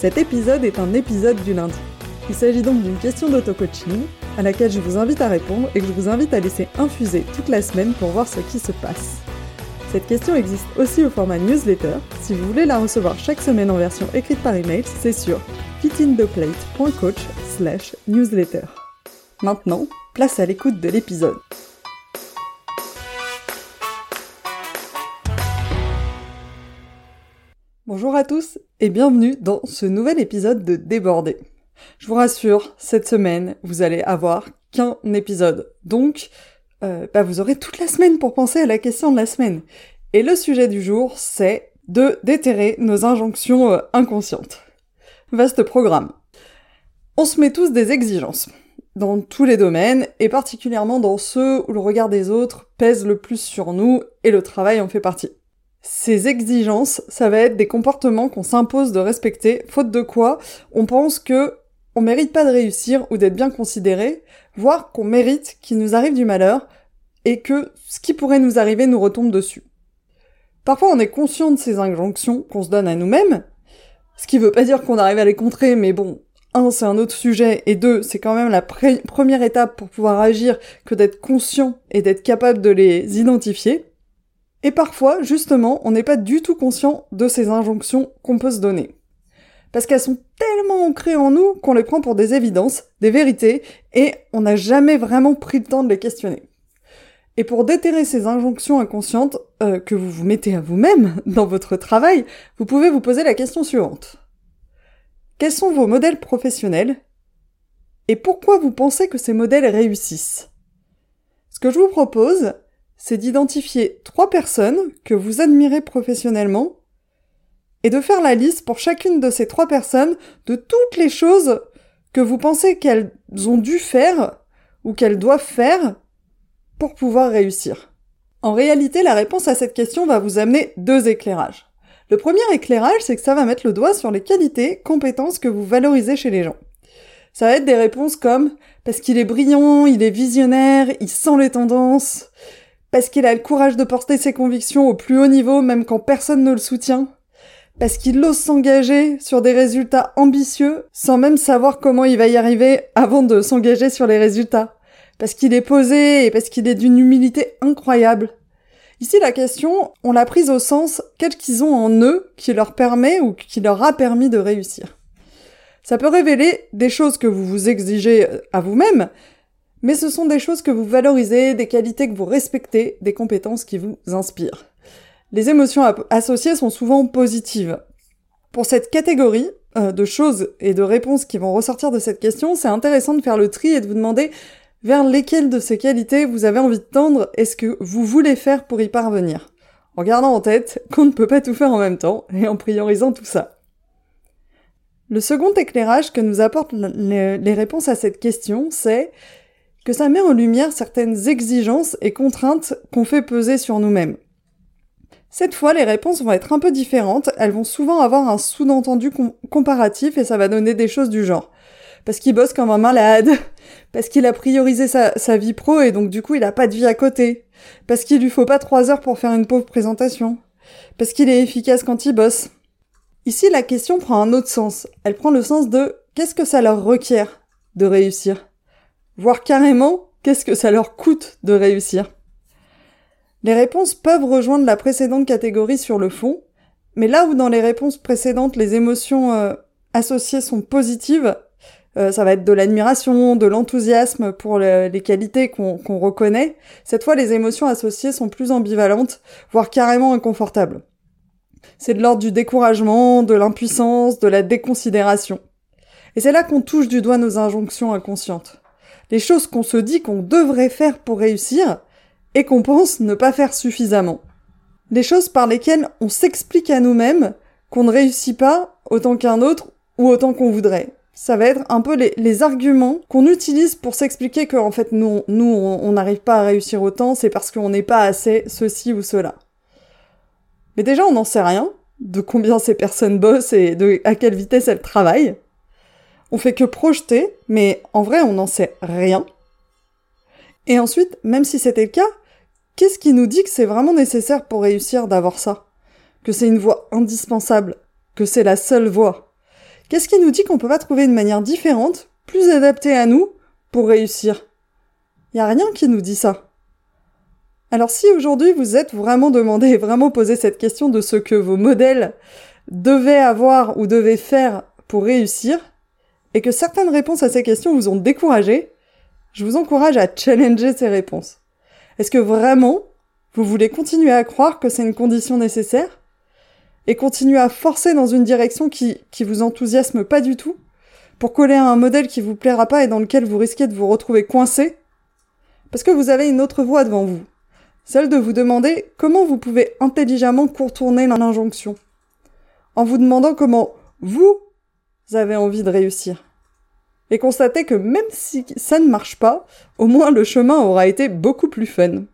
Cet épisode est un épisode du lundi. Il s'agit donc d'une question d'auto-coaching à laquelle je vous invite à répondre et que je vous invite à laisser infuser toute la semaine pour voir ce qui se passe. Cette question existe aussi au format newsletter. Si vous voulez la recevoir chaque semaine en version écrite par email, c'est sur fitintheplate.coach slash newsletter. Maintenant, place à l'écoute de l'épisode. Bonjour à tous et bienvenue dans ce nouvel épisode de Débordé. Je vous rassure, cette semaine, vous allez avoir qu'un épisode. Donc, euh, bah, vous aurez toute la semaine pour penser à la question de la semaine. Et le sujet du jour, c'est de déterrer nos injonctions euh, inconscientes. Vaste programme. On se met tous des exigences dans tous les domaines, et particulièrement dans ceux où le regard des autres pèse le plus sur nous, et le travail en fait partie. Ces exigences, ça va être des comportements qu'on s'impose de respecter, faute de quoi on pense que on mérite pas de réussir ou d'être bien considéré, voire qu'on mérite qu'il nous arrive du malheur et que ce qui pourrait nous arriver nous retombe dessus. Parfois on est conscient de ces injonctions qu'on se donne à nous-mêmes, ce qui veut pas dire qu'on arrive à les contrer, mais bon, un, c'est un autre sujet, et deux, c'est quand même la première étape pour pouvoir agir que d'être conscient et d'être capable de les identifier. Et parfois, justement, on n'est pas du tout conscient de ces injonctions qu'on peut se donner. Parce qu'elles sont tellement ancrées en nous qu'on les prend pour des évidences, des vérités, et on n'a jamais vraiment pris le temps de les questionner. Et pour déterrer ces injonctions inconscientes euh, que vous vous mettez à vous-même dans votre travail, vous pouvez vous poser la question suivante. Quels sont vos modèles professionnels Et pourquoi vous pensez que ces modèles réussissent? Ce que je vous propose, c'est d'identifier trois personnes que vous admirez professionnellement et de faire la liste pour chacune de ces trois personnes de toutes les choses que vous pensez qu'elles ont dû faire ou qu'elles doivent faire pour pouvoir réussir. En réalité, la réponse à cette question va vous amener deux éclairages. Le premier éclairage, c'est que ça va mettre le doigt sur les qualités, compétences que vous valorisez chez les gens. Ça va être des réponses comme parce qu'il est brillant, il est visionnaire, il sent les tendances, parce qu'il a le courage de porter ses convictions au plus haut niveau même quand personne ne le soutient, parce qu'il ose s'engager sur des résultats ambitieux sans même savoir comment il va y arriver avant de s'engager sur les résultats, parce qu'il est posé et parce qu'il est d'une humilité incroyable. Ici, la question, on l'a prise au sens qu'est-ce qu'ils ont en eux qui leur permet ou qui leur a permis de réussir? Ça peut révéler des choses que vous vous exigez à vous-même, mais ce sont des choses que vous valorisez, des qualités que vous respectez, des compétences qui vous inspirent. Les émotions associées sont souvent positives. Pour cette catégorie euh, de choses et de réponses qui vont ressortir de cette question, c'est intéressant de faire le tri et de vous demander vers lesquelles de ces qualités vous avez envie de tendre et ce que vous voulez faire pour y parvenir. En gardant en tête qu'on ne peut pas tout faire en même temps et en priorisant tout ça. Le second éclairage que nous apportent les réponses à cette question, c'est que ça met en lumière certaines exigences et contraintes qu'on fait peser sur nous-mêmes. Cette fois, les réponses vont être un peu différentes, elles vont souvent avoir un sous-entendu comparatif et ça va donner des choses du genre. Parce qu'il bosse comme un malade, parce qu'il a priorisé sa, sa, vie pro et donc du coup il a pas de vie à côté, parce qu'il lui faut pas trois heures pour faire une pauvre présentation, parce qu'il est efficace quand il bosse. Ici, la question prend un autre sens. Elle prend le sens de qu'est-ce que ça leur requiert de réussir? Voire carrément qu'est-ce que ça leur coûte de réussir. Les réponses peuvent rejoindre la précédente catégorie sur le fond, mais là où dans les réponses précédentes les émotions euh, associées sont positives, euh, ça va être de l'admiration, de l'enthousiasme pour les qualités qu'on reconnaît, cette fois les émotions associées sont plus ambivalentes, voire carrément inconfortables. C'est de l'ordre du découragement, de l'impuissance, de la déconsidération. Et c'est là qu'on touche du doigt nos injonctions inconscientes les choses qu'on se dit qu'on devrait faire pour réussir et qu'on pense ne pas faire suffisamment. Les choses par lesquelles on s'explique à nous-mêmes qu'on ne réussit pas autant qu'un autre ou autant qu'on voudrait. Ça va être un peu les, arguments qu'on utilise pour s'expliquer qu'en fait nous, nous on n'arrive pas à réussir autant, c'est parce qu'on n'est pas assez ceci ou cela. Mais déjà on n'en sait rien de combien ces personnes bossent et de à quelle vitesse elles travaillent. On fait que projeter, mais en vrai on n'en sait rien. Et ensuite, même si c'était le cas, qu'est-ce qui nous dit que c'est vraiment nécessaire pour réussir d'avoir ça? Que c'est une voie indispensable Que c'est la seule voie? Qu'est-ce qui nous dit qu'on peut pas trouver une manière différente, plus adaptée à nous, pour réussir? Y a rien qui nous dit ça. Alors si aujourd'hui vous êtes vraiment demandé vraiment posé cette question de ce que vos modèles devaient avoir ou devaient faire pour réussir, et que certaines réponses à ces questions vous ont découragé, je vous encourage à challenger ces réponses. Est-ce que vraiment vous voulez continuer à croire que c'est une condition nécessaire et continuer à forcer dans une direction qui, qui vous enthousiasme pas du tout pour coller à un modèle qui vous plaira pas et dans lequel vous risquez de vous retrouver coincé? Parce que vous avez une autre voie devant vous, celle de vous demander comment vous pouvez intelligemment contourner l'injonction, en vous demandant comment vous avez envie de réussir et constater que même si ça ne marche pas, au moins le chemin aura été beaucoup plus fun.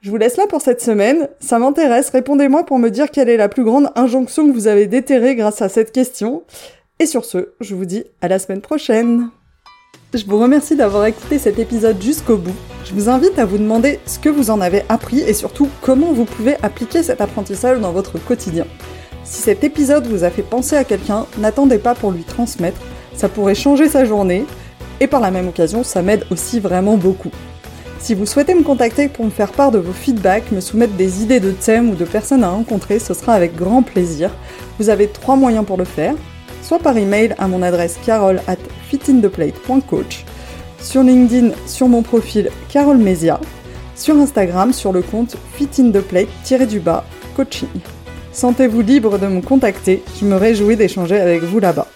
Je vous laisse là pour cette semaine, ça m'intéresse, répondez-moi pour me dire quelle est la plus grande injonction que vous avez déterrée grâce à cette question. Et sur ce, je vous dis à la semaine prochaine. Je vous remercie d'avoir écouté cet épisode jusqu'au bout. Je vous invite à vous demander ce que vous en avez appris et surtout comment vous pouvez appliquer cet apprentissage dans votre quotidien. Si cet épisode vous a fait penser à quelqu'un, n'attendez pas pour lui transmettre ça pourrait changer sa journée, et par la même occasion, ça m'aide aussi vraiment beaucoup. Si vous souhaitez me contacter pour me faire part de vos feedbacks, me soumettre des idées de thèmes ou de personnes à rencontrer, ce sera avec grand plaisir. Vous avez trois moyens pour le faire, soit par email à mon adresse carole at fitintheplate.coach, sur LinkedIn sur mon profil Carole Mesia, sur Instagram sur le compte fitintheplate-du-bas coaching. Sentez-vous libre de me contacter, je me réjouis d'échanger avec vous là-bas.